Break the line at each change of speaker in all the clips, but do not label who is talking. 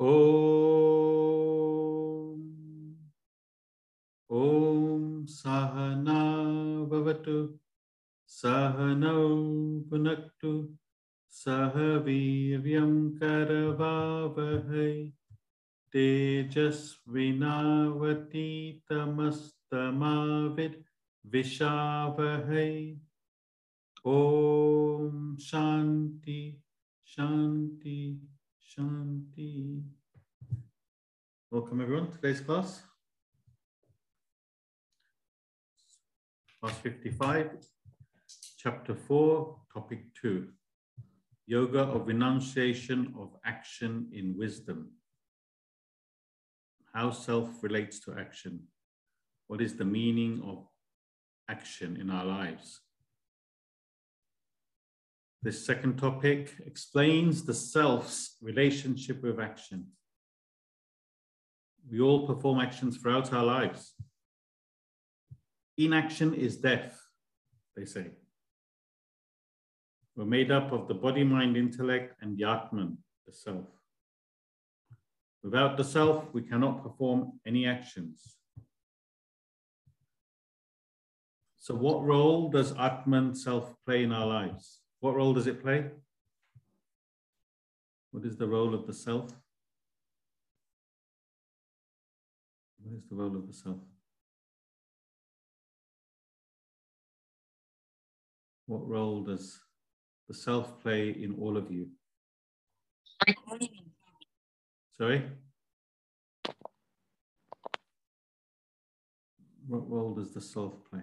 ॐ ॐ सहना भवतु सहनौ पुनक्तु सह वीर्यं करवावहै तेजस्विनावतीतमस्तमाविद्विषावहै ॐ शान्ति शान्ति। Shanti. Welcome everyone to today's class. Class 55, chapter 4, topic 2. Yoga of renunciation of action in wisdom. How self relates to action. What is the meaning of action in our lives? This second topic explains the self's relationship with action. We all perform actions throughout our lives. Inaction is death, they say. We're made up of the body, mind, intellect, and the Atman, the self. Without the self, we cannot perform any actions. So, what role does Atman self play in our lives? What role does it play? What is the role of the self? What is the role of the self? What role does the self play in all of you? Sorry? What role does the self play?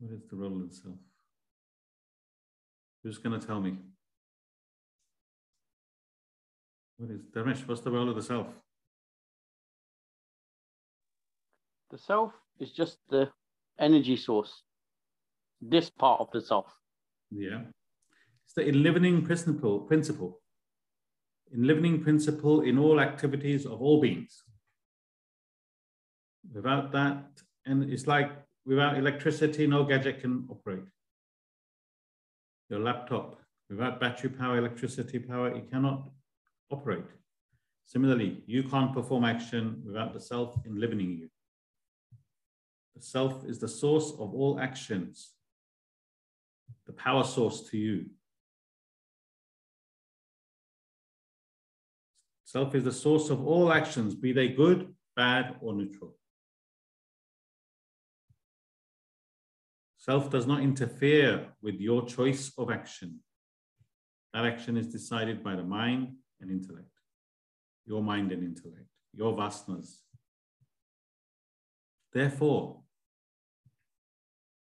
What is the role of the self? Who's going to tell me? What is Dharmesh? What's the role of the self?
The self is just the energy source, this part of the self.
Yeah. It's the enlivening principle, principle. Enlivening principle in all activities of all beings. Without that, and it's like without electricity, no gadget can operate. Your laptop, without battery power, electricity power, it cannot operate. Similarly, you can't perform action without the self enlivening you. The self is the source of all actions, the power source to you. Self is the source of all actions, be they good, bad, or neutral. Self does not interfere with your choice of action. That action is decided by the mind and intellect, your mind and intellect, your vasanas. Therefore,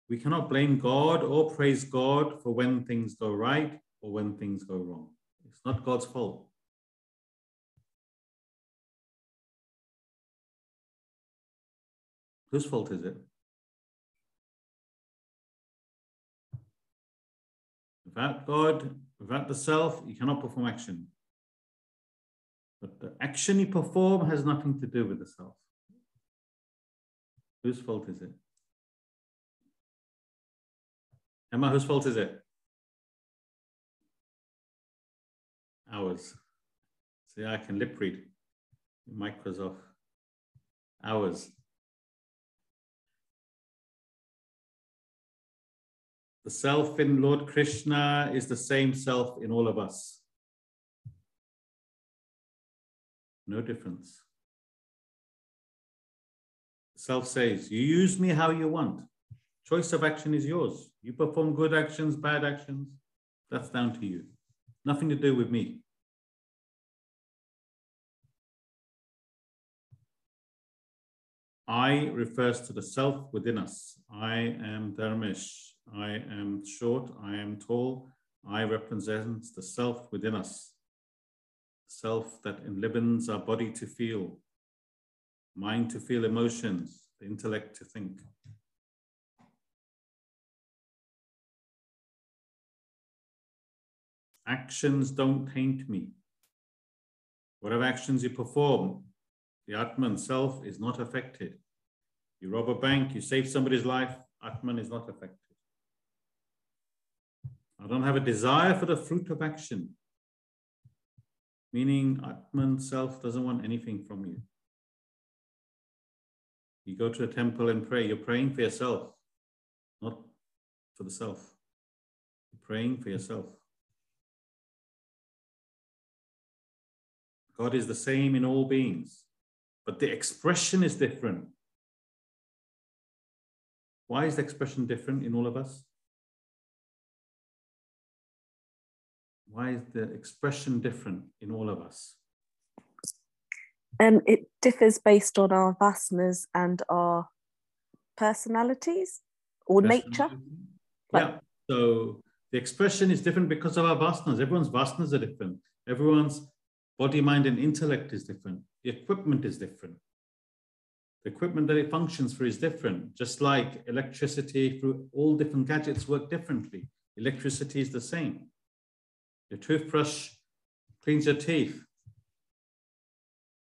we cannot blame God or praise God for when things go right or when things go wrong. It's not God's fault. Whose fault is it? Without God, without the self, you cannot perform action. But the action you perform has nothing to do with the self. Whose fault is it? Emma, whose fault is it? Ours. See, I can lip read. Mic was off. Ours. The self in Lord Krishna is the same self in all of us. No difference. Self says, You use me how you want. Choice of action is yours. You perform good actions, bad actions. That's down to you. Nothing to do with me. I refers to the self within us. I am Dharmesh. I am short. I am tall. I represents the self within us. Self that enlivens our body to feel, mind to feel emotions, the intellect to think. Actions don't taint me. Whatever actions you perform, the Atman self is not affected. You rob a bank, you save somebody's life, Atman is not affected. I don't have a desire for the fruit of action. Meaning, Atman self doesn't want anything from you. You go to a temple and pray, you're praying for yourself, not for the self. You're praying for yourself. God is the same in all beings, but the expression is different. Why is the expression different in all of us? Why is the expression different in all of us?
Um, it differs based on our vasanas and our personalities or nature.
Yeah. So the expression is different because of our vasanas. Everyone's vasanas are different. Everyone's body, mind, and intellect is different. The equipment is different. The equipment that it functions for is different. Just like electricity through all different gadgets work differently. Electricity is the same. Your toothbrush cleans your teeth.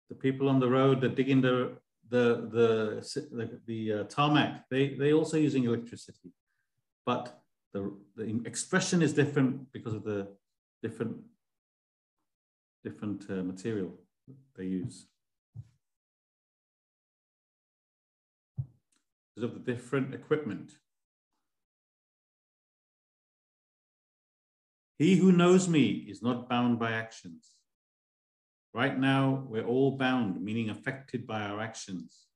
The people on the road that dig in the the the the, the uh, tarmac, they they also using electricity, but the the expression is different because of the different different uh, material they use. Because of the different equipment. He who knows me is not bound by actions. Right now, we're all bound, meaning affected by our actions.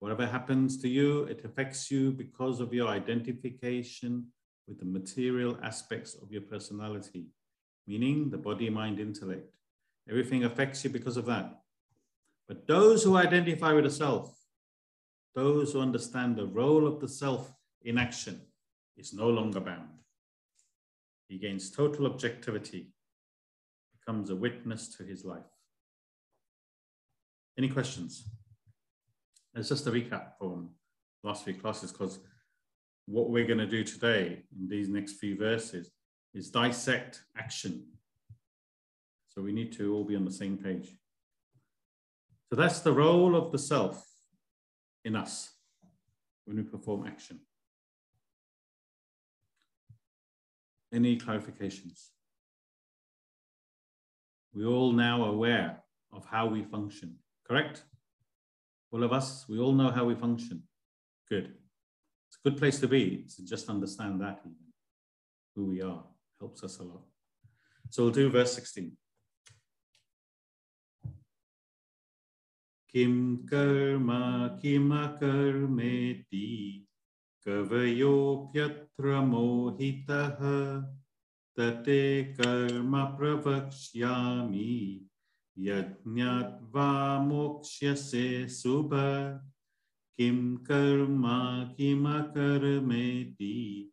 Whatever happens to you, it affects you because of your identification with the material aspects of your personality, meaning the body, mind, intellect. Everything affects you because of that. But those who identify with the self, those who understand the role of the self in action, is no longer bound. He gains total objectivity, becomes a witness to his life. Any questions? It's just a recap from last week classes because what we're going to do today in these next few verses is dissect action. So we need to all be on the same page. So that's the role of the self in us when we perform action. Any clarifications? We all now aware of how we function, correct? All of us, we all know how we function. Good. It's a good place to be, to just understand that even, who we are, helps us a lot. So we'll do verse 16. Kim karma kimakkarmeti कवयोऽप्यत्र मोहितः तते कर्म प्रवक्ष्यामि। यज्ञात् मोक्ष्यसे शुभ। किं कर्म किमकर्मेति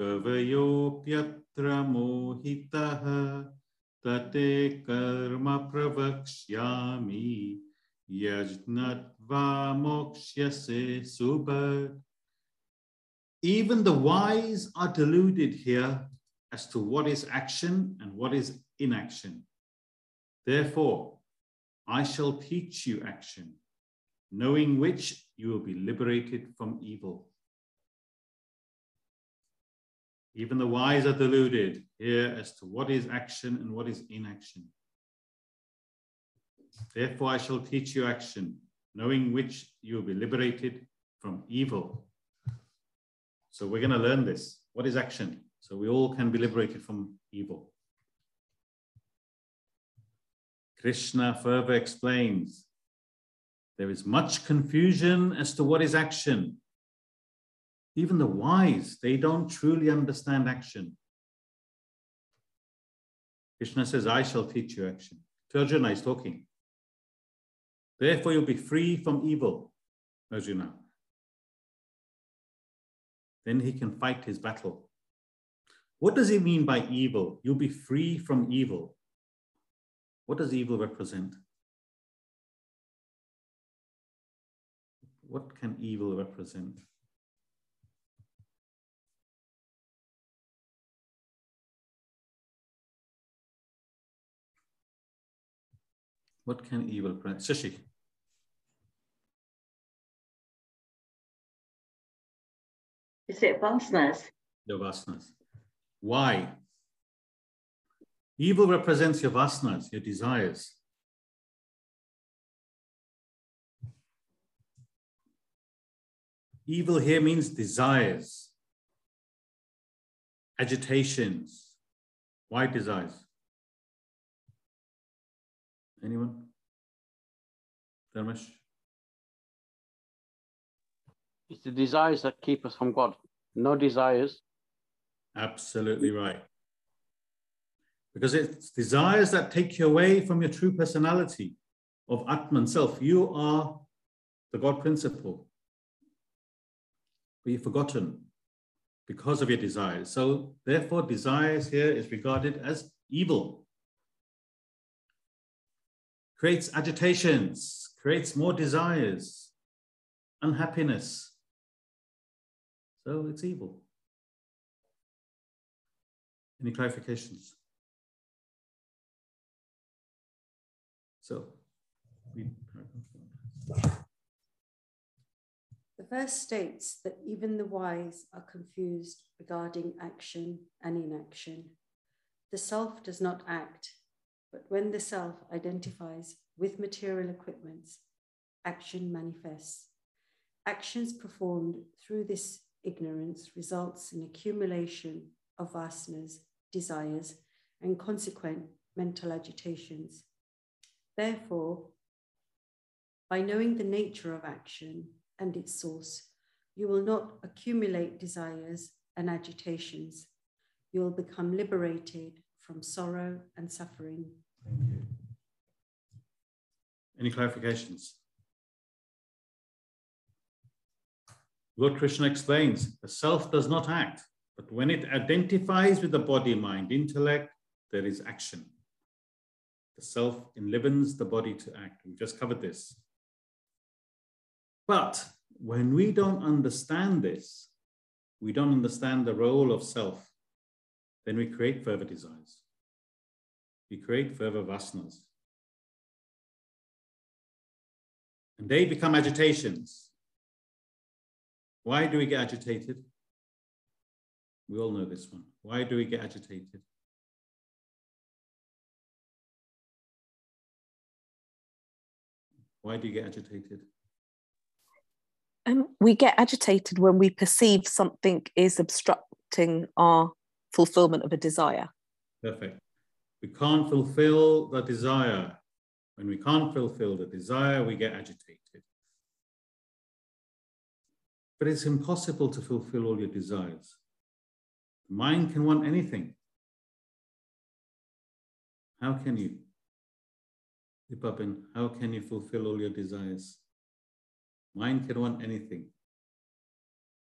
कवयोऽप्यत्र मोहितः तते कर्म प्रवक्ष्यामि। यज्ञत्वा मोक्ष्यसे सुबत् even the wise are deluded here as to what is action and what is inaction. Therefore, I shall teach you action, knowing which you will be liberated from evil. Even the wise are deluded here as to what is action and what is inaction. Therefore, I shall teach you action, knowing which you will be liberated from evil. So we're going to learn this. What is action? So we all can be liberated from evil. Krishna further explains there is much confusion as to what is action. Even the wise, they don't truly understand action. Krishna says, I shall teach you action. Arjuna is talking. Therefore, you'll be free from evil, Arjuna then he can fight his battle. What does he mean by evil? You'll be free from evil. What does evil represent? What can evil represent? What can evil represent? Shashi.
Is it vasanas?
The vasanas. Why? Evil represents your vasanas, your desires. Evil here means desires, agitations. Why desires? Anyone? Dharmesh?
It's the desires that keep us from God. No desires.
Absolutely right. Because it's desires that take you away from your true personality of Atman self. You are the God principle. But you've forgotten because of your desires. So therefore, desires here is regarded as evil. Creates agitations, creates more desires, unhappiness. So it's evil. Any clarifications? So, paragraph
The verse states that even the wise are confused regarding action and inaction. The self does not act, but when the self identifies with material equipments, action manifests. Actions performed through this ignorance results in accumulation of vasanas, desires, and consequent mental agitations. Therefore, by knowing the nature of action and its source, you will not accumulate desires and agitations. You will become liberated from sorrow and suffering.
Thank you. Any clarifications? Lord Krishna explains the self does not act, but when it identifies with the body, mind, intellect, there is action. The self enlivens the body to act. We just covered this. But when we don't understand this, we don't understand the role of self, then we create further desires. We create further vasanas. And they become agitations. Why do we get agitated? We all know this one. Why do we get agitated? Why do you get agitated?
Um, we get agitated when we perceive something is obstructing our fulfillment of a desire.
Perfect. We can't fulfill the desire. When we can't fulfill the desire, we get agitated. But it's impossible to fulfill all your desires. The mind can want anything. How can you? Ipapin, how can you fulfill all your desires? Mind can want anything.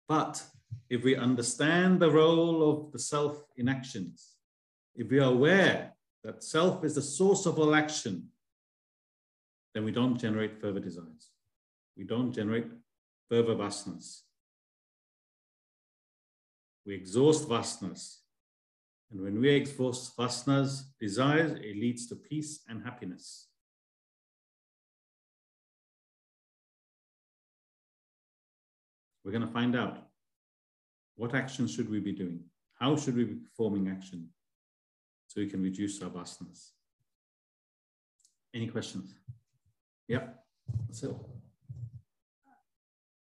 But if we understand the role of the self in actions, if we are aware that self is the source of all action, then we don't generate further desires. We don't generate further vasanas. We exhaust vasanas. And when we exhaust vasanas, desires, it leads to peace and happiness. We're going to find out what action should we be doing? How should we be performing action so we can reduce our vasanas? Any questions? Yep, that's it.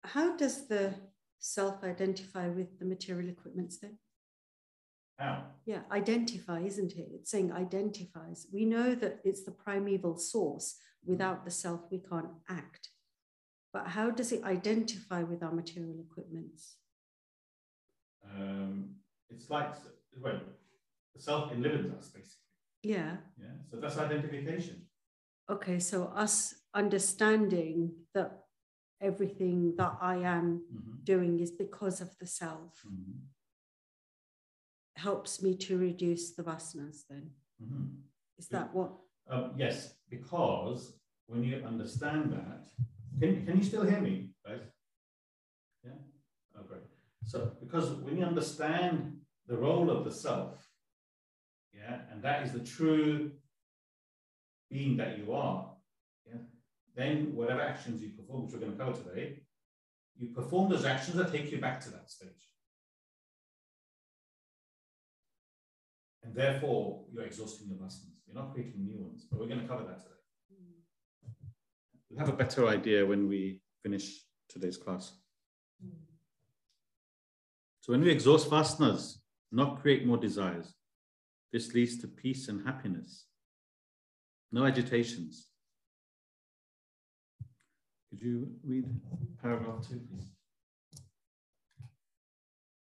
How does the self identify with the material equipments then?
How?
Yeah, identify, isn't it? It's saying identifies. We know that it's the primeval source. Without the self, we can't act. But how does it identify with our material equipments?
Um, it's like, well, the self enlivens us, basically.
Yeah.
Yeah, so that's identification.
Okay, so us understanding that everything that I am
Mhm.
doing is because of the self
Mhm.
helps me to reduce the vasanas, then.
Mhm.
Is that what?
Um, yes, because when you understand that, can, can you still hear me, guys? Yeah? Oh, great. So, because when you understand the role of the self, yeah, and that is the true being that you are, then whatever actions you perform, which we're going to cover today, you perform those actions that take you back to that stage. And therefore you're exhausting your vasanas. You're not creating new ones, but we're going to cover that today. Hmm. We'll have a better idea when we finish today's class. Hmm. So when we exhaust vasanas, not create more desires, this leads to peace and happiness. No agitations. Could you read paragraph two, please?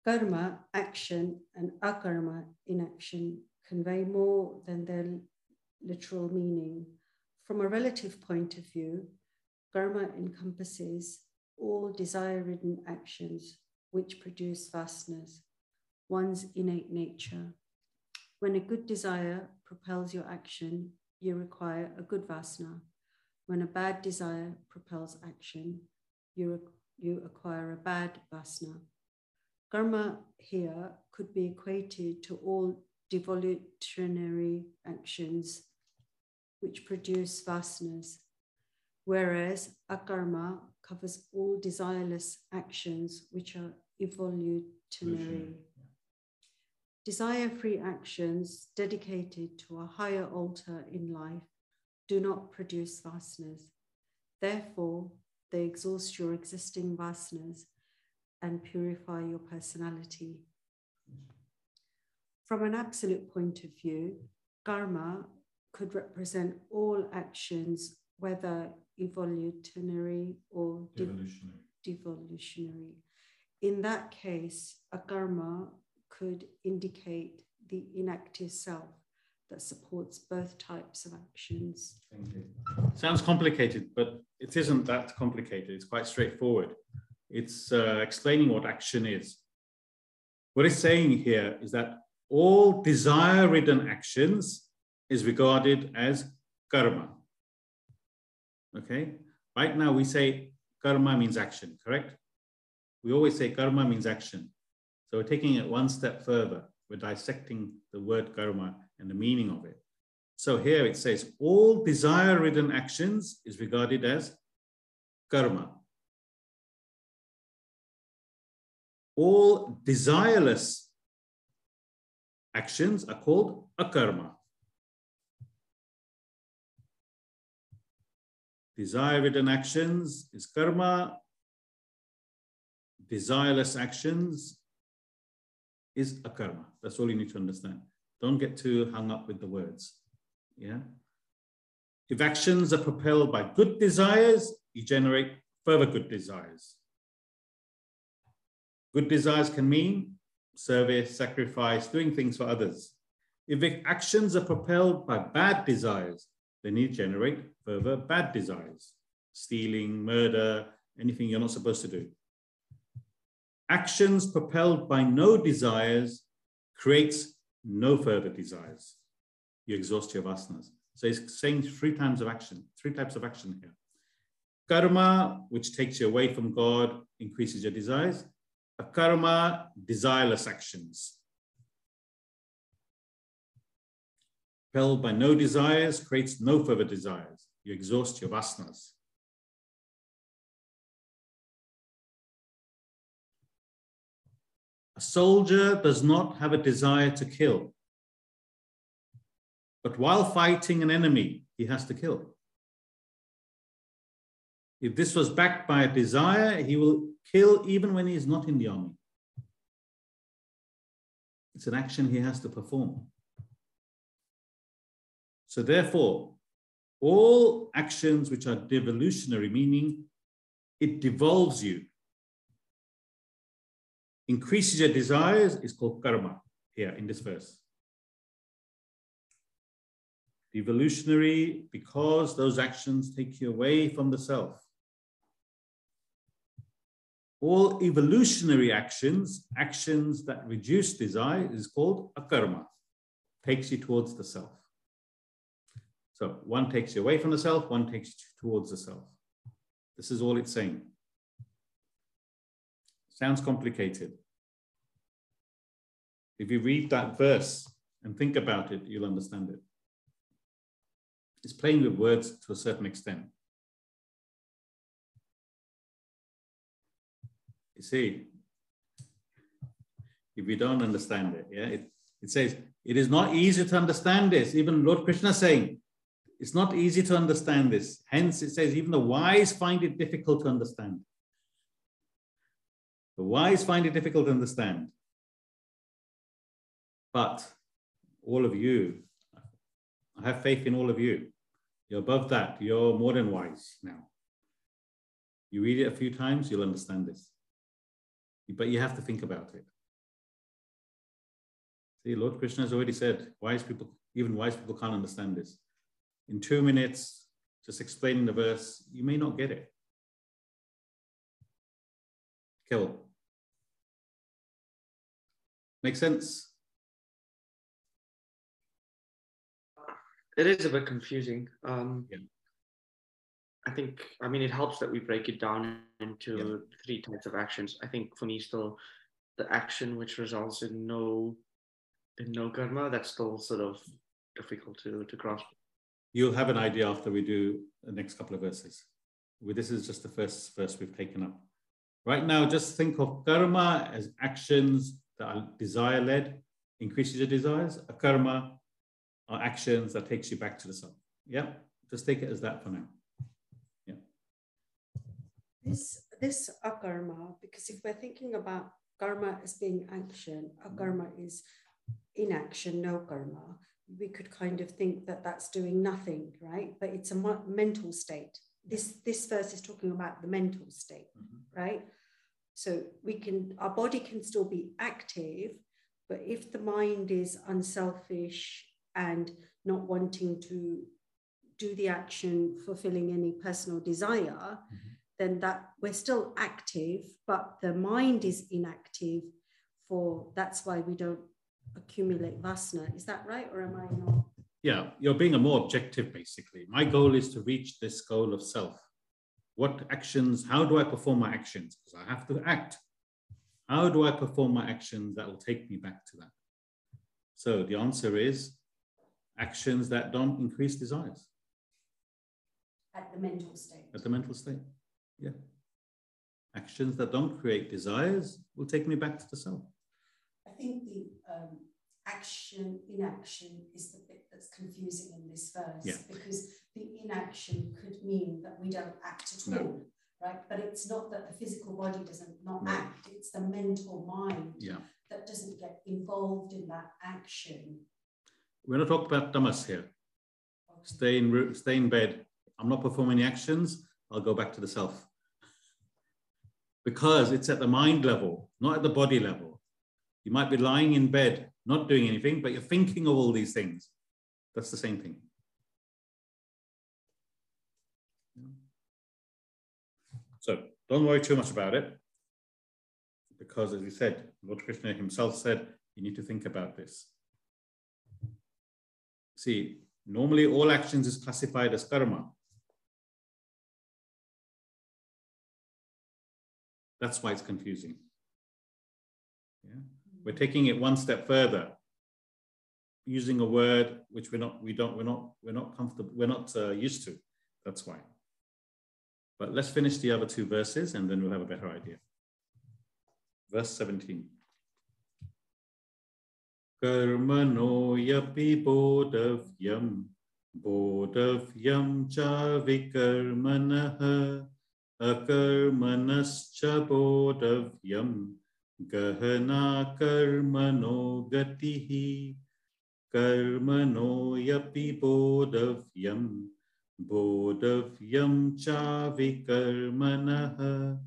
Karma, action, and akarma, inaction, convey more than their literal meaning. From a relative point of view, karma encompasses all desire ridden actions which produce vasanas, one's innate nature. When a good desire propels your action, you require a good vasana. When a bad desire propels action, you, you acquire a bad vasana. Karma here could be equated to all devolutionary actions which produce vasanas, whereas akarma covers all desireless actions which are evolutionary. Desire free actions dedicated to a higher altar in life do not produce vasanas. Therefore, they exhaust your existing vasanas and purify your personality. From an absolute point of view, karma could represent all actions, whether evolutionary or
Devolutionary.
devolutionary. In that case, akarma could indicate the inactive self that supports both types of actions.
Sounds complicated, but it isn't that complicated. It's quite straightforward. It's uh, explaining what action is. What it's saying here is that all desire ridden actions is regarded as karma. Okay, right now we say karma means action, correct? We always say karma means action. So we're taking it one step further. We're dissecting the word karma and the meaning of it. So here it says all desire ridden actions is regarded as karma. All desireless actions are called akarma. Desire ridden actions is karma. Desireless actions is akarma. That's all you need to understand. Don't get too hung up with the words. Yeah. If actions are propelled by good desires, you generate further good desires. Good desires can mean service, sacrifice, doing things for others. If actions are propelled by bad desires, then you generate further bad desires, stealing, murder, anything you're not supposed to do. Actions propelled by no desires creates no further desires. You exhaust your vasanas. So he's saying three times of action, three types of action here. Karma, which takes you away from God, increases your desires. Akarma, desireless actions. Propelled by no desires, creates no further desires. You exhaust your vasanas. A soldier does not have a desire to kill. But while fighting an enemy, he has to kill. If this was backed by a desire, he will kill even when he is not in the army. It's an action he has to perform. So therefore, all actions which are devolutionary, meaning it devolves you, increases your desires is called karma here in this verse. Evolutionary because those actions take you away from the self. All evolutionary actions, actions that reduce desire, is called akarma, takes you towards the self. So one takes you away from the self, one takes you towards the self. This is all it's saying. Sounds complicated. If you read that verse and think about it, you'll understand it. It's playing with words to a certain extent. You see, if you don't understand it, yeah, it, It says, it is not easy to understand this. Even Lord Krishna saying, it's not easy to understand this. Hence, it says, even the wise find it difficult to understand. The wise find it difficult to understand. But all of you, I have faith in all of you. You're above that. You're more than wise now. You read it a few times, you'll understand this. But you have to think about it. See, Lord Krishna has already said, wise people, even wise people can't understand this. In two minutes, just explaining the verse, you may not get it. Kill. Make sense?
It is a bit confusing. Um,
Yeah.
I think, I mean, it helps that we break it down into
Yeah.
three types of actions. I think for me, still, the action which results in no, in no karma, that's still sort of difficult to to grasp.
You'll have an idea after we do the next couple of verses. This is just the first verse we've taken up. Right now, just think of karma as actions that are desire led, increases your desires. Akarma are actions that takes you back to the self. Yeah, just take it as that for now. Yeah.
This this akarma, because if we're thinking about karma as being action, akarma is inaction, no karma. We could kind of think that that's doing nothing, right? But it's a mental state. This this verse is talking about the mental state, mm-hmm. right? So we can our body can still be active, but if the mind is unselfish and not wanting to do the action fulfilling any personal desire, mm-hmm. then that we're still active, but the mind is inactive. For that's why we don't accumulate vasana. Is that right, or am I not?
Yeah, you're being a more objective basically. My goal is to reach this goal of self. What actions, how do I perform my actions? Because I have to act. How do I perform my actions that will take me back to that? So the answer is actions that don't increase desires
At the mental state.
at the mental state. Yeah. Actions that don't create desires will take me back to the self.
I think the um, action inaction is the bit that's confusing in this verse
Yeah.
because the inaction could mean that we don't act at
No.
all, right? But it's not that the physical body doesn't not
No.
act; it's the mental mind
Yeah.
that doesn't get involved in that action.
We're not talking about tamas here. Stay in, stay in bed. I'm not performing any actions. I'll go back to the self. Because it's at the mind level, not at the body level. You might be lying in bed, not doing anything, but you're thinking of all these things. That's the same thing. So don't worry too much about it. Because as he said, Lord Krishna himself said, you need to think about this. See, normally all actions is classified as karma. That's why it's confusing. Yeah? We're taking it one step further, using a word which we're not, we don't, we're not, we're not comfortable, we're not uh, used to. That's why. But let's finish the other two verses and then we'll have a better idea. Verse 17. Karmano yapi bodhavyam bodhavyam cha vikarmanah akarmanascha bodhavyam gatihi karmano yapi bodhavyam bodhavyam cha vikarmanah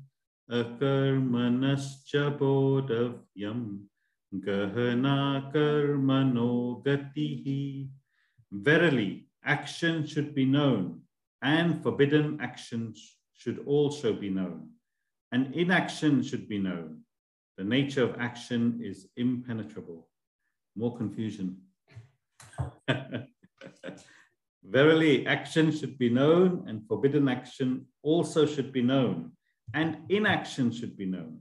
akarmanascha bodhavyam Gahana karmano gatihi. Verily, action should be known, and forbidden actions should also be known, and inaction should be known. The nature of action is impenetrable. More confusion. Verily, action should be known, and forbidden action also should be known, and inaction should be known.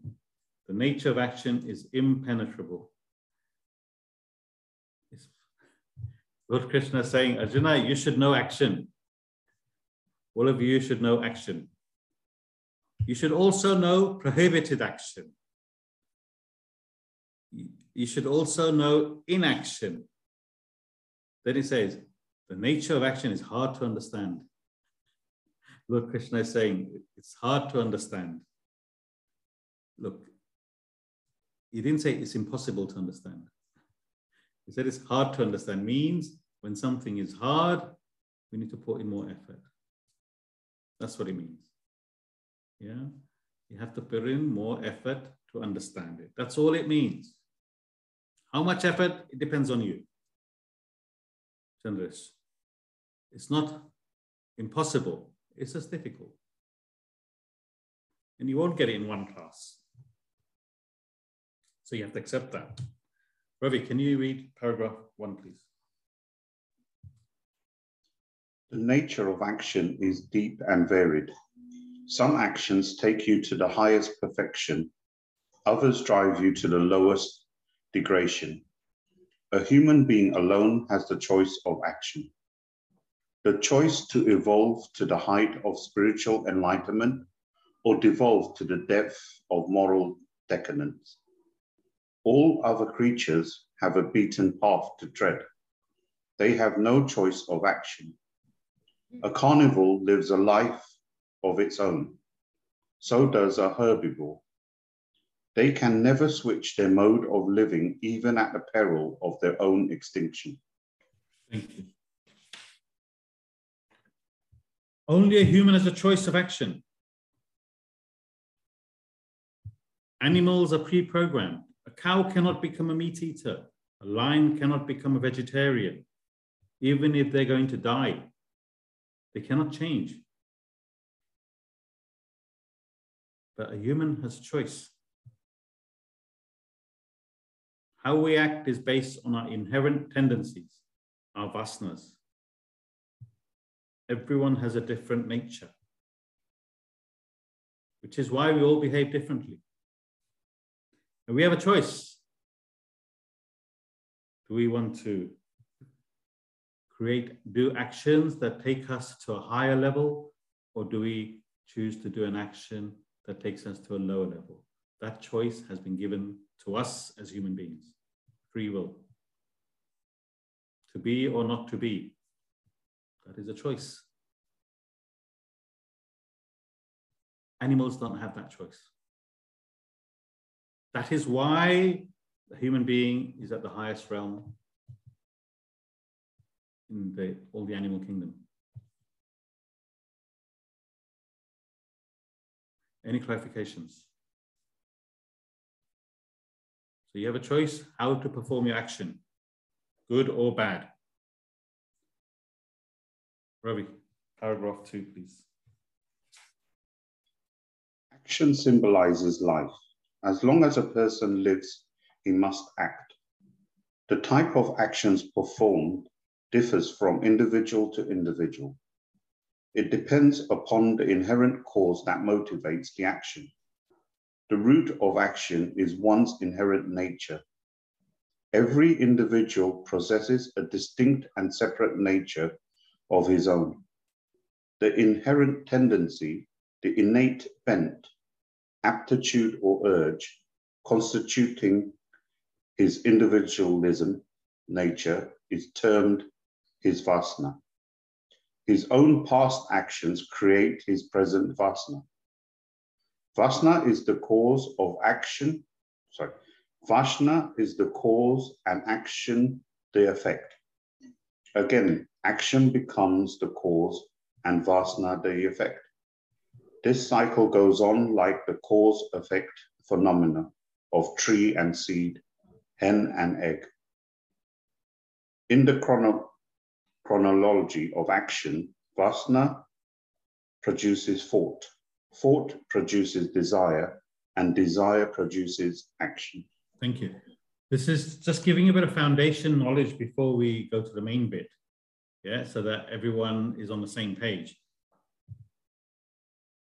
The nature of action is impenetrable. Lord Krishna is saying, Arjuna, you should know action. All of you should know action. You should also know prohibited action. You should also know inaction. Then it says, the nature of action is hard to understand. Lord Krishna is saying, it's hard to understand. Look, he didn't say it's impossible to understand. He said it's hard to understand, means when something is hard, we need to put in more effort. That's what it means. Yeah, you have to put in more effort to understand it. That's all it means. How much effort? It depends on you. Chandresh. It's not impossible, it's just difficult. And you won't get it in one class. So you have to accept that. Ravi, can you read paragraph one, please?
The nature of action is deep and varied. Some actions take you to the highest perfection, others drive you to the lowest degradation. A human being alone has the choice of action. The choice to evolve to the height of spiritual enlightenment or devolve to the depth of moral decadence. All other creatures have a beaten path to tread. They have no choice of action. A carnivore lives a life of its own. So does a herbivore. They can never switch their mode of living, even at the peril of their own extinction.
Thank you. Only a human has a choice of action. Animals are pre programmed. A cow cannot become a meat eater. A lion cannot become a vegetarian, even if they're going to die. They cannot change. But a human has choice. How we act is based on our inherent tendencies, our vasanas. Everyone has a different nature, which is why we all behave differently. And we have a choice. Do we want to create, do actions that take us to a higher level, or do we choose to do an action that takes us to a lower level? That choice has been given to us as human beings. Free will. To be or not to be. That is a choice. Animals don't have that choice. That is why the human being is at the highest realm in the, all the animal kingdom. Any clarifications? So you have a choice how to perform your action, good or bad. Ravi, paragraph two, please.
Action symbolizes life. As long as a person lives, he must act. The type of actions performed differs from individual to individual. It depends upon the inherent cause that motivates the action. The root of action is one's inherent nature. Every individual possesses a distinct and separate nature of his own. The inherent tendency, the innate bent, aptitude or urge constituting his individualism nature is termed his vasana. His own past actions create his present vasana. Vasana is the cause of action. Sorry, Vasana is the cause and action the effect. Again, action becomes the cause and Vasana the effect. This cycle goes on like the cause effect phenomena of tree and seed, hen and egg. In the chrono chronology of action, vasana produces thought, thought produces desire, and desire produces action.
Thank you. This is just giving a bit of foundation knowledge before we go to the main bit. Yeah, so that everyone is on the same page.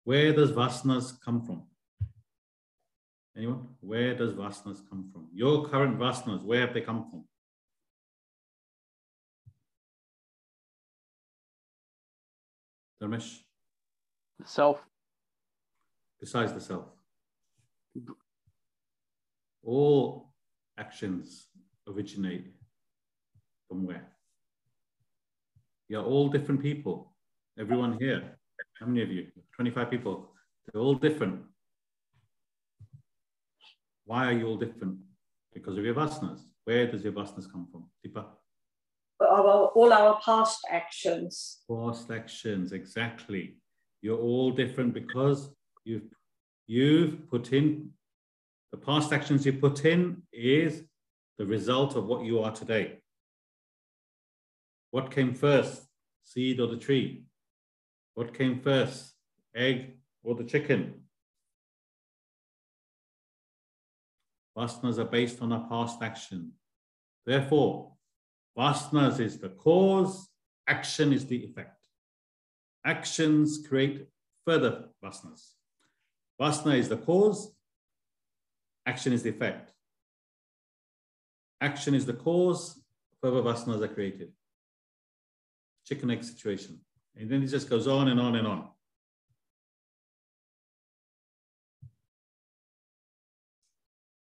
Where does vasanas come from? Anyone? Where does vasanas come from? Your current vasanas, where have they come from? Dharmesh?
Self.
Besides the self. All actions originate from where? You're all different people. Everyone here. How many of you? 25 people. They're all different. Why are you all different? Because of your vasanas. Where does your vasanas come from? Deepa?
Our, all our past actions.
Past actions, exactly. You're all different because you've you've put in the past actions you put in is the result of what you are today. What came first, seed or the tree? What came first, egg or the chicken? Vasanas are based on a past action. Therefore, vasanas is the cause, action is the effect. Actions create further vasanas. Vasana is the cause, action is the effect. Action is the cause, further vasanas are created. Chicken egg situation. And then it just goes on and on and on.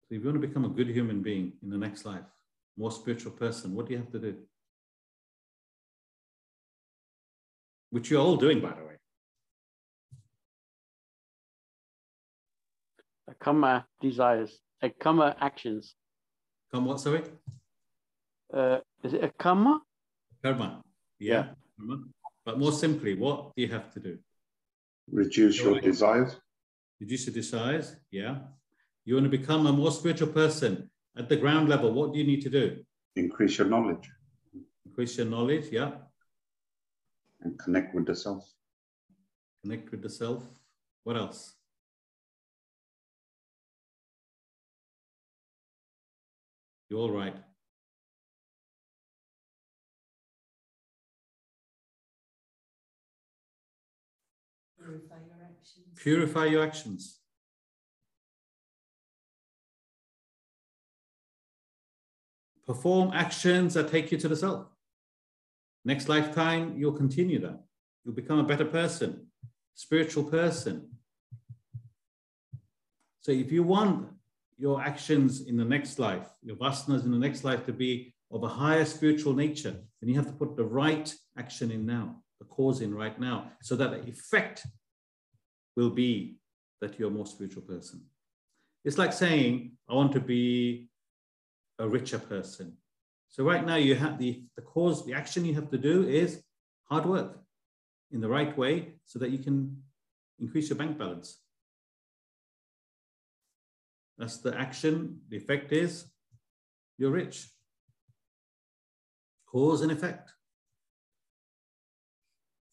So if you want to become a good human being in the next life, more spiritual person, what do you have to do? Which you're all doing, by the way.
Karma desires, a karma actions.
Come what, sorry?
Uh, is it a karma?
Karma. Yeah. Karma. But more simply, what do you have to do?
Reduce your desires.
Reduce your desires. Yeah. You want to become a more spiritual person at the ground level. What do you need to do?
Increase your knowledge.
Increase your knowledge. Yeah.
And connect with the self.
Connect with the self. What else? You're all right.
Purify your actions.
Purify your actions. Perform actions that take you to the self. Next lifetime, you'll continue that. You'll become a better person, spiritual person. So if you want your actions in the next life, your vasanas in the next life to be of a higher spiritual nature, then you have to put the right action in now, the cause in right now, so that the effect will be that you're a more spiritual person. It's like saying, I want to be a richer person. So right now you have the, the cause, the action you have to do is hard work in the right way so that you can increase your bank balance. That's the action. The effect is you're rich. Cause and effect.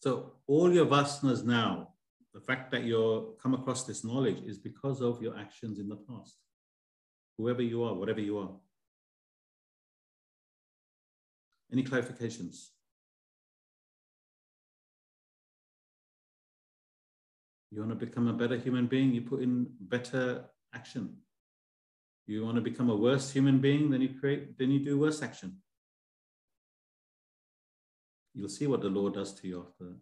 So all your vasanas now, the fact that you come across this knowledge is because of your actions in the past. Whoever you are, whatever you are. Any clarifications? You want to become a better human being, you put in better action. You want to become a worse human being, then you create, then you do worse action. You'll see what the law does to you after that.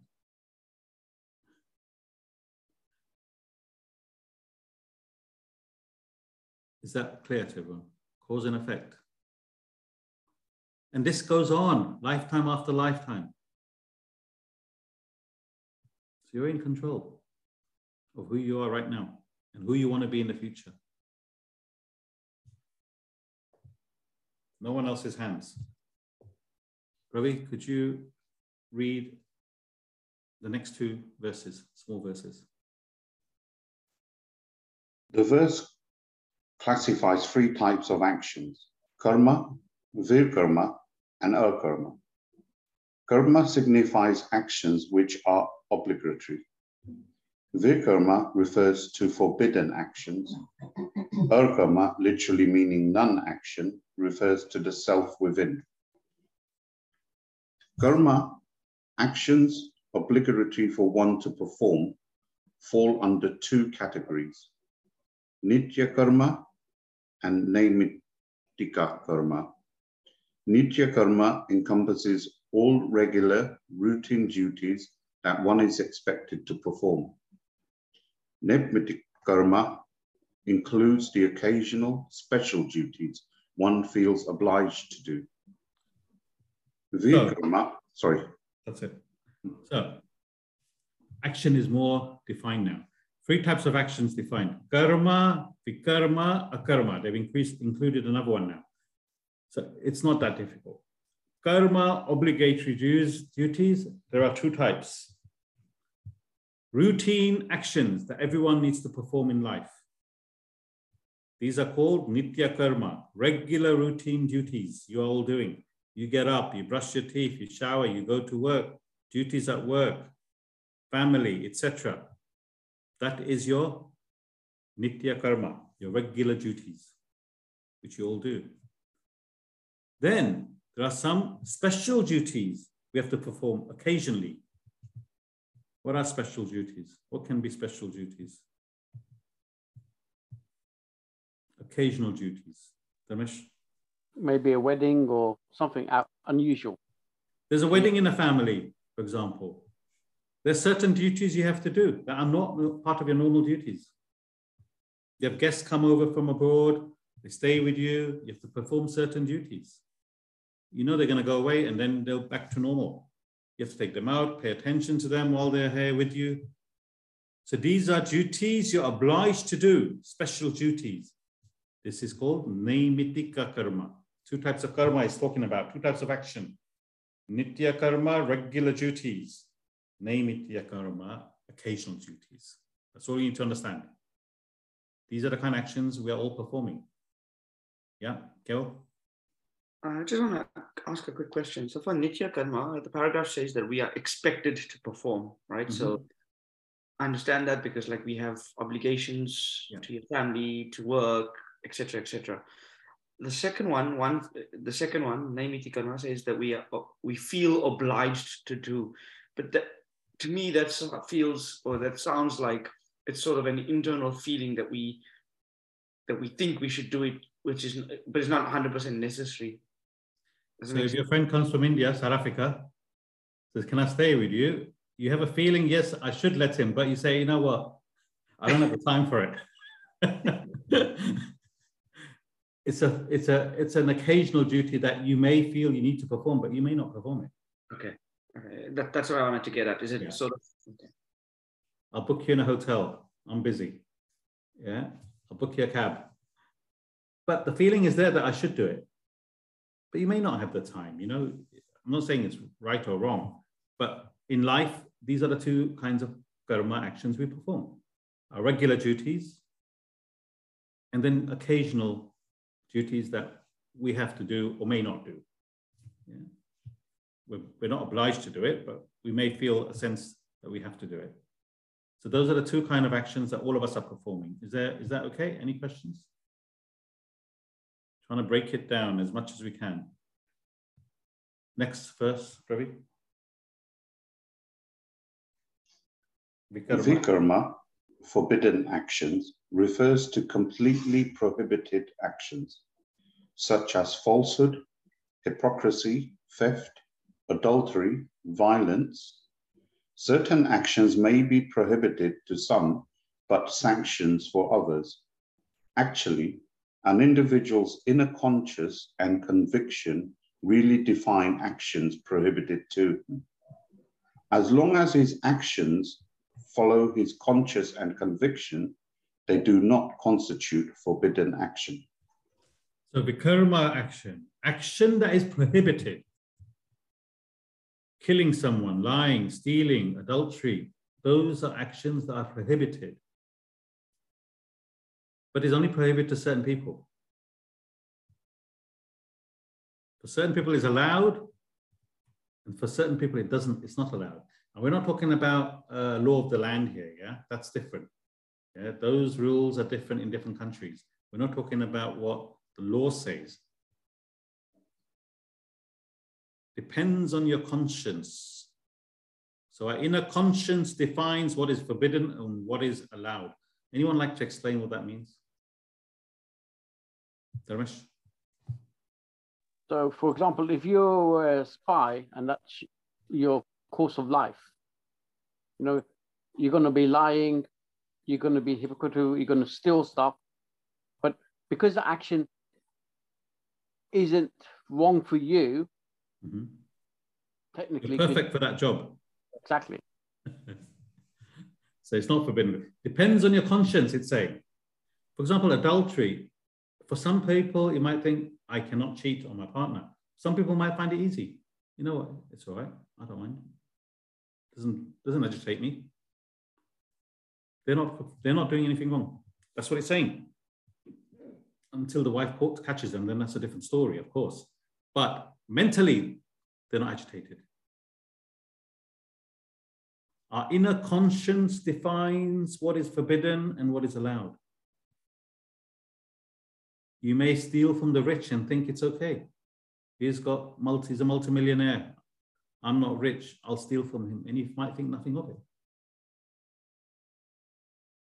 Is that clear to everyone? Cause and effect. And this goes on lifetime after lifetime. So you're in control of who you are right now and who you want to be in the future. No one else's hands. Ravi, could you read the next two verses, small verses?
The verse classifies three types of actions karma, vikarma, and akarma. Karma signifies actions which are obligatory. Vikarma refers to forbidden actions. Akarma, literally meaning non-action, refers to the self within. Karma, actions obligatory for one to perform, fall under two categories. Nitya karma and Naimittika karma. Nitya karma encompasses all regular routine duties that one is expected to perform. Naimittika karma includes the occasional special duties one feels obliged to do. Vikarma, sorry.
That's it. So action is more defined now. Three types of actions defined. Karma, vikarma, akarma. They've increased, included another one now. So it's not that difficult. Karma, obligatory dues, duties, there are two types. Routine actions that everyone needs to perform in life. These are called nitya karma, regular routine duties you're all doing. You get up, you brush your teeth, you shower, you go to work, duties at work, family, etc. That is your nitya karma, your regular duties, which you all do. Then there are some special duties we have to perform occasionally. What are special duties? What can be special duties? Occasional duties. Ramesh?
Maybe a wedding or something unusual.
There's a wedding in a family, for example. There's certain duties you have to do that are not part of your normal duties. You have guests come over from abroad, they stay with you, you have to perform certain duties you know they're going to go away and then they'll back to normal. You have to take them out, pay attention to them while they're here with you. So these are duties you're obliged to do, special duties. This is called Naimittika karma. Two types of karma is talking about, two types of action. Nitya karma, regular duties. Naimitya karma, occasional duties. That's all you need to understand. These are the kind of actions we are all performing. Yeah, Kel?
I just want to ask a quick question. So for Nitya Karma, the paragraph says that we are expected to perform, right? Mm-hmm. So I understand that because like we have obligations yeah. to your family, to work, etc., etc. The second one, one, the second one, Naimiti Karma says that we are we feel obliged to do, but that to me that feels or that sounds like it's sort of an internal feeling that we that we think we should do it, which is but it's not 100% necessary.
So if your friend comes from India, South Africa, says, Can I stay with you? You have a feeling, yes, I should let him, but you say, you know what? I don't have the time for it. it's a it's a it's an occasional duty that you may feel you need to perform, but you may not perform it.
Okay. Okay. That, that's what I wanted to get at. Is it yeah. sort of okay.
I'll book you in a hotel. I'm busy. Yeah. I'll book you a cab. But the feeling is there that I should do it but you may not have the time. You know, I'm not saying it's right or wrong, but in life, these are the two kinds of karma actions we perform our regular duties and then occasional duties that we have to do or may not do. Yeah. We're, we're not obliged to do it, but we may feel a sense that we have to do it. So those are the two kind of actions that all of us are performing. Is there is that okay? Any questions? Trying to break it down as much as we can. Next verse, Ravi.
Vikarma. Vikarma, forbidden actions, refers to completely prohibited actions, such as falsehood, hypocrisy, theft, adultery, violence. Certain actions may be prohibited to some, but sanctions for others. Actually, an individual's inner conscience and conviction really define actions prohibited to him. As long as his actions follow his conscience and conviction, they do not constitute forbidden action.
So the karma action, action that is prohibited, killing someone, lying, stealing, adultery, those are actions that are prohibited but it's only prohibited to certain people. For certain people, it's allowed, and for certain people, it doesn't. It's not allowed. And we're not talking about uh, law of the land here. Yeah, that's different. Yeah, those rules are different in different countries. We're not talking about what the law says. Depends on your conscience. So our inner conscience defines what is forbidden and what is allowed. Anyone like to explain what that means? Dharmesh?
So, for example, if you're a spy and that's your course of life, you know, you're going to be lying, you're going to be hypocritical, you're going to steal stuff. But because the action isn't wrong for you,
Mhm.
technically.
You're perfect for that job.
Exactly.
so it's not forbidden. Depends on your conscience, it's saying. For example, adultery. For some people, you might think, I cannot cheat on my partner. Some people might find it easy. You know what? It's all right. I don't mind. Doesn't doesn't agitate me. They're not they're not doing anything wrong. That's what it's saying. Until the wife catches them, then that's a different story, of course. But mentally, they're not agitated. Our inner conscience defines what is forbidden and what is allowed. You may steal from the rich and think it's okay. He's got multi, he's a multimillionaire. I'm not rich. I'll steal from him. And you might think nothing of it.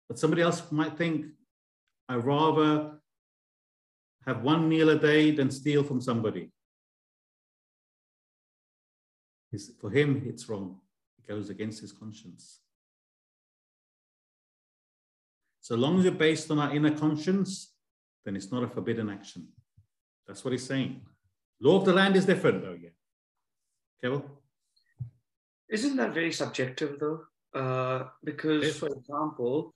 But somebody else might think, I rather have one meal a day than steal from somebody. For him, it's wrong. It goes against his conscience. So long as you're based on our inner conscience, then it's not a forbidden action. That's what he's saying. Law of the land is different, though, yeah. Kevin?
Isn't that very subjective though? Uh, because,
Yes.
for example,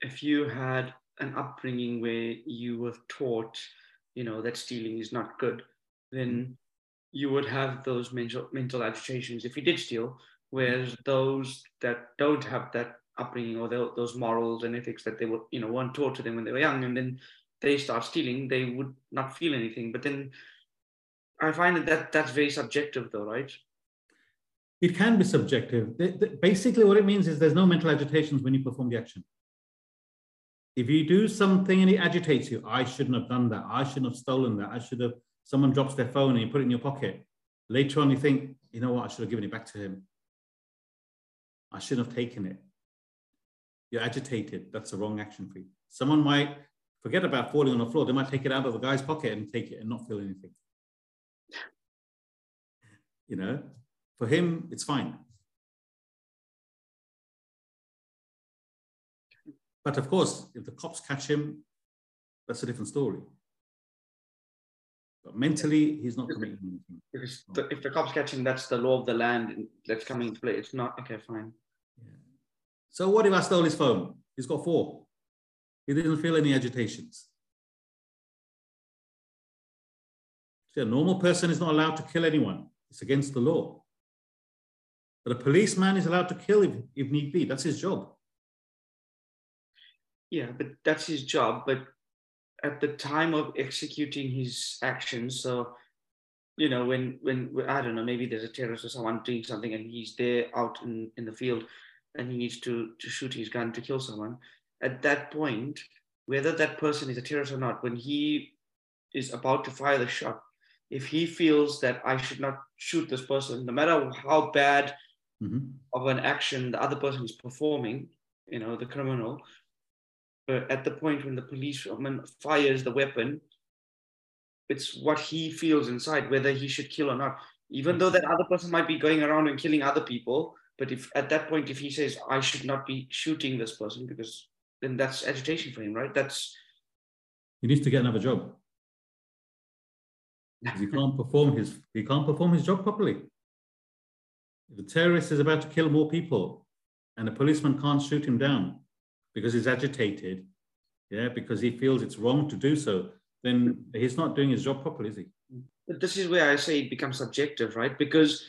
if you had an upbringing where you were taught, you know, that stealing is not good, then you would have those mental mental agitations if you did steal. Whereas those that don't have that upbringing or tho- those morals and ethics that they were, you know, weren't taught to them when they were young, and then they start stealing, they would not feel anything. But then I find that, that that's very subjective though, right?
It can be subjective. Basically, what it means is there's no mental agitations when you perform the action. If you do something and it agitates you, I shouldn't have done that. I shouldn't have stolen that. I should have, someone drops their phone and you put it in your pocket. Later on, you think, you know what, I should have given it back to him. I shouldn't have taken it. You're agitated. That's the wrong action for you. Someone might forget about falling on the floor. They might take it out of the guy's pocket and take it and not feel anything. You know, for him, it's fine. But of course, if the cops catch him, that's a different story. But mentally, he's not committing anything.
Because the, if the cops catch him, that's the law of the land that's coming into play. It's not okay, fine.
Yeah. So what if I stole his phone? He's got four. He didn't feel any agitations. See, a normal person is not allowed to kill anyone. It's against the law. But a policeman is allowed to kill if, if need be. That's his job.
Yeah, but that's his job. But at the time of executing his actions, so you know, when when I don't know, maybe there's a terrorist or someone doing something, and he's there out in in the field, and he needs to to shoot his gun to kill someone. At that point, whether that person is a terrorist or not, when he is about to fire the shot, if he feels that I should not shoot this person, no matter how bad
Mhm.
of an action the other person is performing, you know, the criminal, at the point when the policeman fires the weapon, it's what he feels inside, whether he should kill or not. Even though that other person might be going around and killing other people, but if at that point, if he says, I should not be shooting this person, because then that's agitation for him, right? That's
He needs to get another job. He can't perform his he can't perform his job properly. If a terrorist is about to kill more people and a policeman can't shoot him down because he's agitated, yeah, because he feels it's wrong to do so, then he's not doing his job properly, is he?
But this is where I say it becomes subjective, right? Because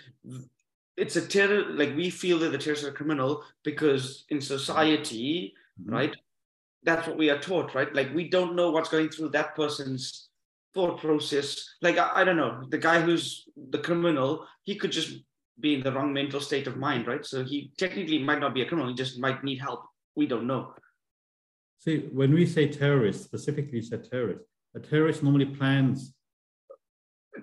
it's a terror, like we feel that the terrorists are criminal because in society,
Mhm.
right? That's what we are taught, right? Like we don't know what's going through that person's thought process. Like I, I don't know, the guy who's the criminal, he could just be in the wrong mental state of mind, right? So he technically might not be a criminal, he just might need help. We don't know.
See, when we say terrorist, specifically said terrorist, a terrorist normally plans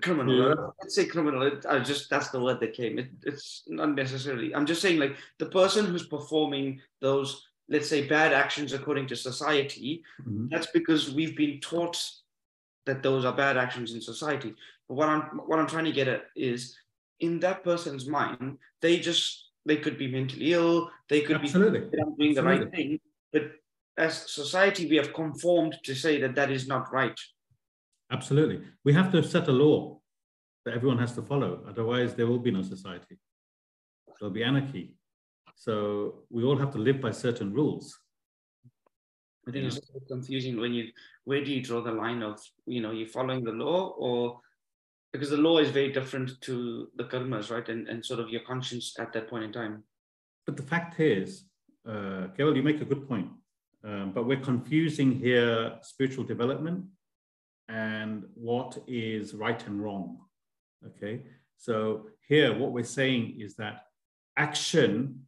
criminal.
Yeah.
Let's say criminal. It, I just that's the word that came. It, it's not necessarily. I'm just saying like the person who's performing those, let's say, bad actions according to society.
Mhm.
That's because we've been taught that those are bad actions in society. But what I'm what I'm trying to get at is, in that person's mind, they just they could be mentally ill. They could
Absolutely.
be doing the right thing. But as society, we have conformed to say that that is not right.
Absolutely. We have to set a law that everyone has to follow. Otherwise, there will be no society. There'll be anarchy. So we all have to live by certain rules.
I think it's confusing when you where do you draw the line of you know you're following the law or because the law is very different to the karmas, right? And and sort of your conscience at that point in time.
But the fact is, uh, you make a good point. Um, but we're confusing here spiritual development and what is right and wrong. Okay, so here what we're saying is that action,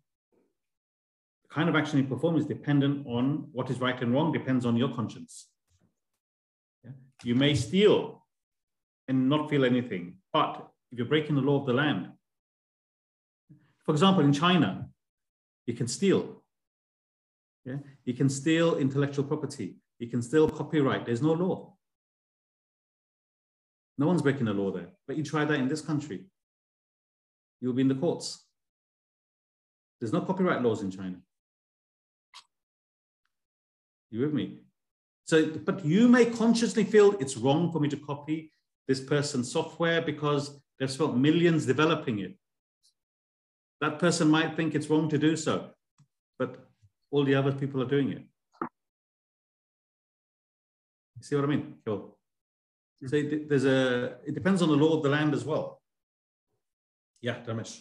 kind of action you perform is dependent on what is right and wrong, depends on your conscience. Yeah? You may steal and not feel anything, but if you're breaking the law of the land, for example, in China, you can steal. Yeah? You can steal intellectual property. You can steal copyright. There's no law. No one's breaking the law there. But you try that in this country, you'll be in the courts. There's no copyright laws in China. You with me? So, but you may consciously feel it's wrong for me to copy this person's software because they've spent millions developing it. That person might think it's wrong to do so, but all the other people are doing it. You see what I mean? Cool. Hmm. So there's a, it depends on the law of the land as well. Yeah, Ramesh.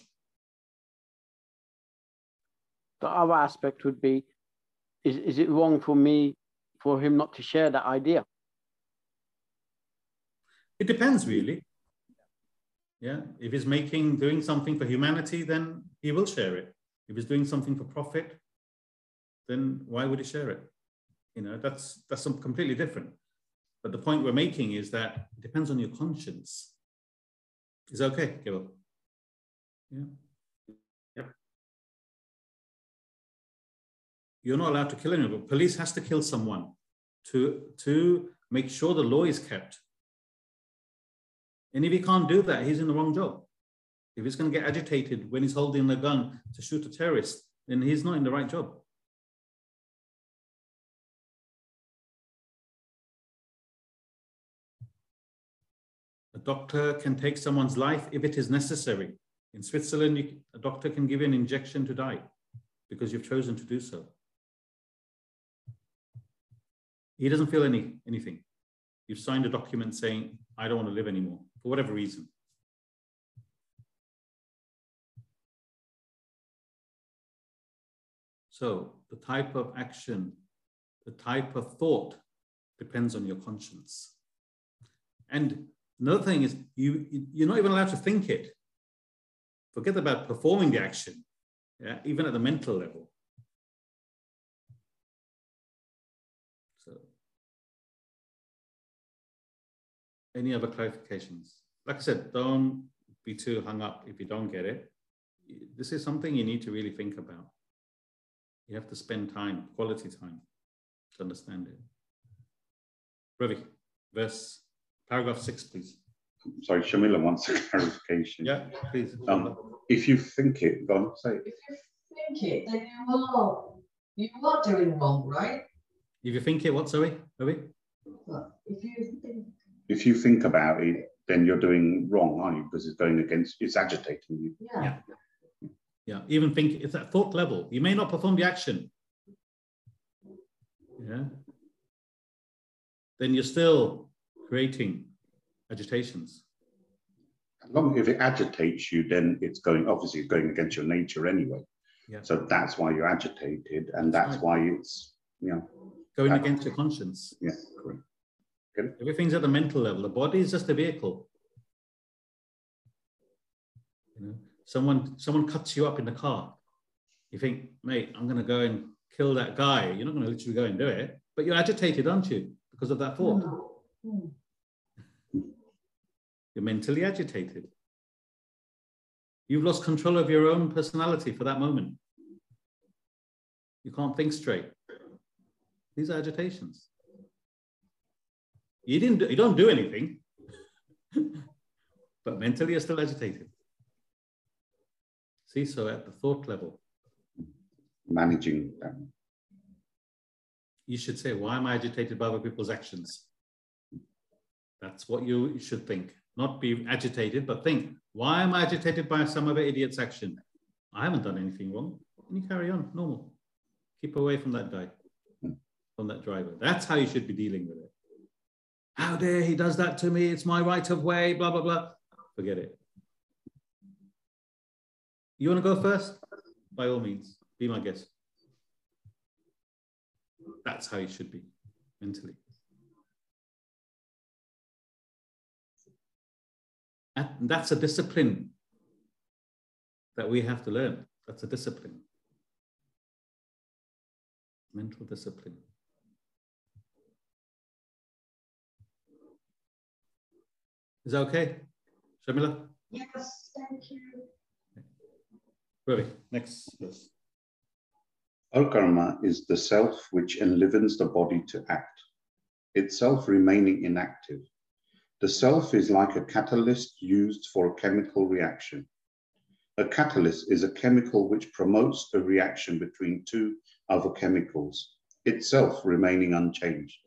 The other aspect would be, is, is it wrong for me, for him not to share that idea?
It depends really. Yeah, if he's making, doing something for humanity, then he will share it. If he's doing something for profit, then why would he share it? You know, that's that's some completely different. But the point we're making is that it depends on your conscience. Is okay, Gil? Yeah. You're not allowed to kill anyone, but police has to kill someone to, to make sure the law is kept. And if he can't do that, he's in the wrong job. If he's going to get agitated when he's holding a gun to shoot a terrorist, then he's not in the right job. A doctor can take someone's life if it is necessary. In Switzerland, you, a doctor can give you an injection to die because you've chosen to do so. He doesn't feel any, anything. You've signed a document saying, I don't want to live anymore, for whatever reason. So the type of action, the type of thought depends on your conscience. And Another thing is you, you're not even allowed to think it. Forget about performing the action, yeah, even at the mental level. Any other clarifications? Like I said, don't be too hung up if you don't get it. This is something you need to really think about. You have to spend time, quality time, to understand it. Ravi, verse Paragraph six, please.
Sorry, Shamila wants a clarification.
Yeah, please.
Um, if you think it, go on, say it.
If you think it, then you are, you are doing wrong, right?
If you think it, what, sorry, Ravi?
If you think...
If you think about it, then you're doing wrong, aren't you? Because it's going against, it's agitating you.
Yeah. yeah.
Yeah, even think it's at thought level. You may not perform the action. Yeah. Then you're still creating agitations.
As long if it agitates you, then it's going obviously it's going against your nature anyway.
Yeah.
So that's why you're agitated, and that's right. why it's you know
going against your conscience.
Yeah, correct.
Good. Everything's at the mental level. The body is just a vehicle. You know, someone someone cuts you up in the car. You think, mate, I'm going to go and kill that guy. You're not going to literally go and do it, but you're agitated, aren't you, because of that thought? You're mentally agitated. You've lost control of your own personality for that moment. You can't think straight. These are agitations. You didn't. Do, you don't do anything, but mentally you're still agitated. See, so at the thought level,
managing them.
You should say, "Why am I agitated by other people's actions?" That's what you should think. Not be agitated, but think, why am I agitated by some other idiot's action? I haven't done anything wrong. And you carry on, normal. Keep away from that guy, hmm. from that driver. That's how you should be dealing with it. How dare he does that to me? It's my right of way, blah, blah, blah. Forget it. You want to go first? By all means, be my guest. That's how you should be mentally. And that's a discipline that we have to learn. That's a discipline. Mental discipline. Is that okay? Shamila?
Yes, thank you.
Ravi, next verse.
karma is the self which enlivens the body to act, itself remaining inactive. The self is like a catalyst used for a chemical reaction. A catalyst is a chemical which promotes a reaction between two other chemicals, itself remaining unchanged.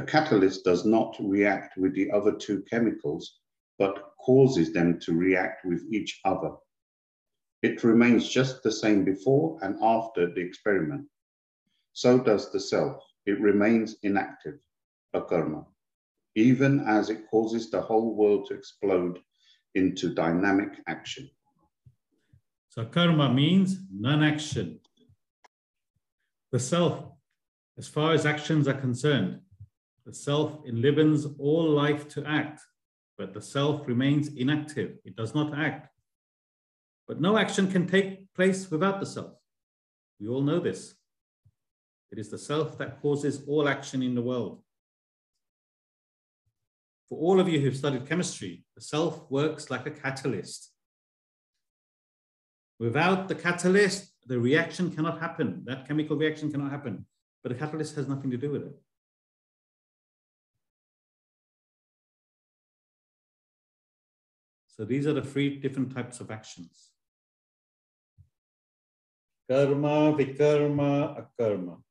A catalyst does not react with the other two chemicals, but causes them to react with each other. It remains just the same before and after the experiment. So does the self. It remains inactive, akarma, even as it causes the whole world to explode into dynamic action.
So karma means non-action. The self, as far as actions are concerned, the self enlivens all life to act, but the self remains inactive. It does not act. But no action can take place without the self. We all know this. It is the self that causes all action in the world. For all of you who've studied chemistry, the self works like a catalyst. Without the catalyst, the reaction cannot happen. That chemical reaction cannot happen. But the catalyst has nothing to do with it. So these are the three different types of actions. Karma, vikarma, akarma.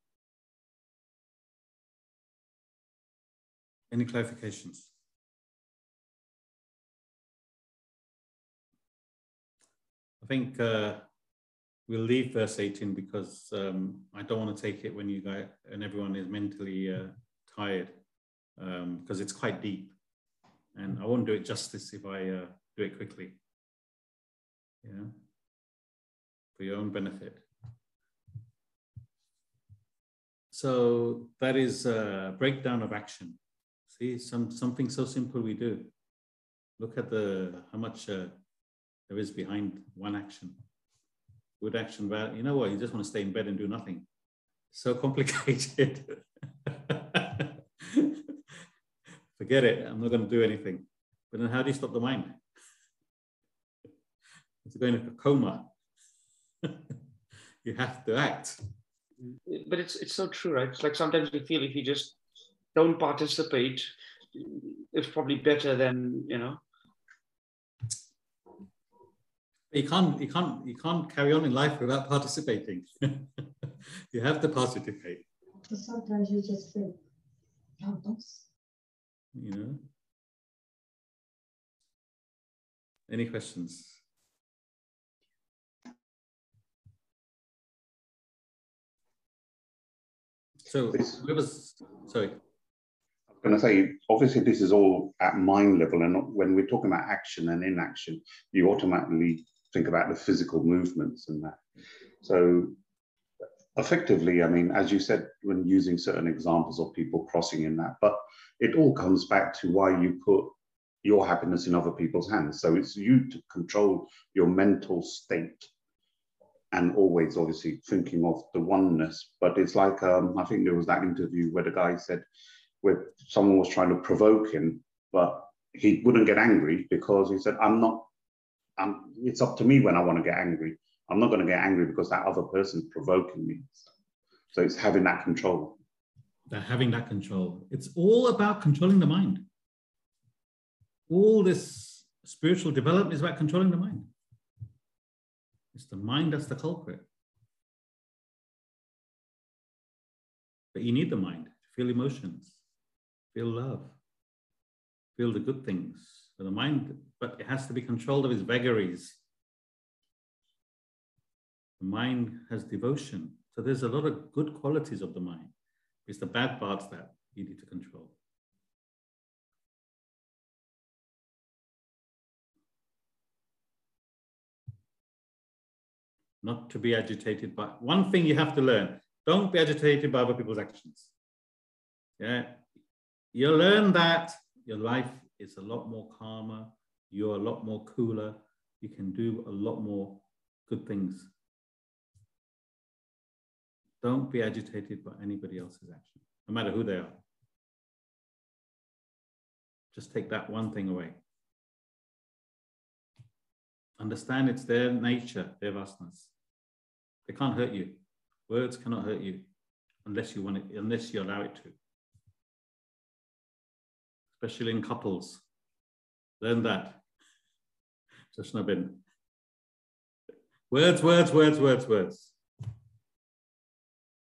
Any clarifications? I think uh, we'll leave verse 18 because um, I don't want to take it when you guys and everyone is mentally uh, tired because um, it's quite deep. And I won't do it justice if I uh, do it quickly. Yeah, for your own benefit. So that is a breakdown of action. See, some something so simple we do. Look at the how much uh, there is behind one action. Good action, bad. You know what? You just want to stay in bed and do nothing. So complicated. Forget it. I'm not going to do anything. But then, how do you stop the mind? It's going into a coma. you have to act.
But it's it's so true, right? It's like sometimes we feel if you just don't participate, it's probably better than you know.
You can't you can't you can't carry on in life without participating. you have to participate.
But sometimes you just feel that's
You know. Any questions? So
This-
whoever's sorry.
I was going to say, obviously, this is all at mind level, and when we're talking about action and inaction, you automatically think about the physical movements and that. So, effectively, I mean, as you said, when using certain examples of people crossing in that, but it all comes back to why you put your happiness in other people's hands. So it's you to control your mental state and always obviously thinking of the oneness. But it's like um, I think there was that interview where the guy said where someone was trying to provoke him, but he wouldn't get angry because he said, "I'm not. I'm, it's up to me when I want to get angry. I'm not going to get angry because that other person's provoking me." So it's having that control.
That having that control. It's all about controlling the mind. All this spiritual development is about controlling the mind. It's the mind that's the culprit. But you need the mind to feel emotions, feel love, feel the good things. So the mind, but it has to be controlled of its vagaries. The mind has devotion. So there's a lot of good qualities of the mind. It's the bad parts that you need to control. Not to be agitated by one thing you have to learn don't be agitated by other people's actions. Yeah, you learn that your life is a lot more calmer, you're a lot more cooler, you can do a lot more good things. Don't be agitated by anybody else's action, no matter who they are. Just take that one thing away. Understand it's their nature, their vasanas. They can't hurt you. Words cannot hurt you unless you want it, unless you allow it to. Especially in couples. Learn that. Just no bin. Words, words, words, words, words.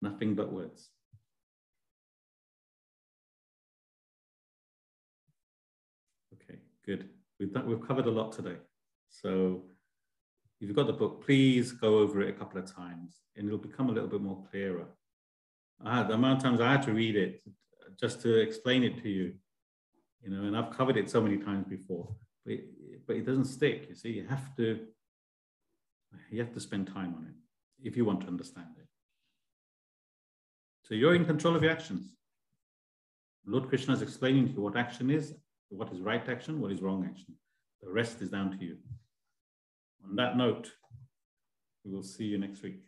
Nothing but words. Okay, good. We've, done, we've covered a lot today. So if you've got the book, please go over it a couple of times and it'll become a little bit more clearer. Had, the amount of times I had to read it just to explain it to you, you know, and I've covered it so many times before, but it, but it doesn't stick. You see, you have to, you have to spend time on it if you want to understand it. So you're in control of your actions. Lord Krishna is explaining to you what action is, what is right action, what is wrong action. The rest is down to you. On that note, we will see you next week.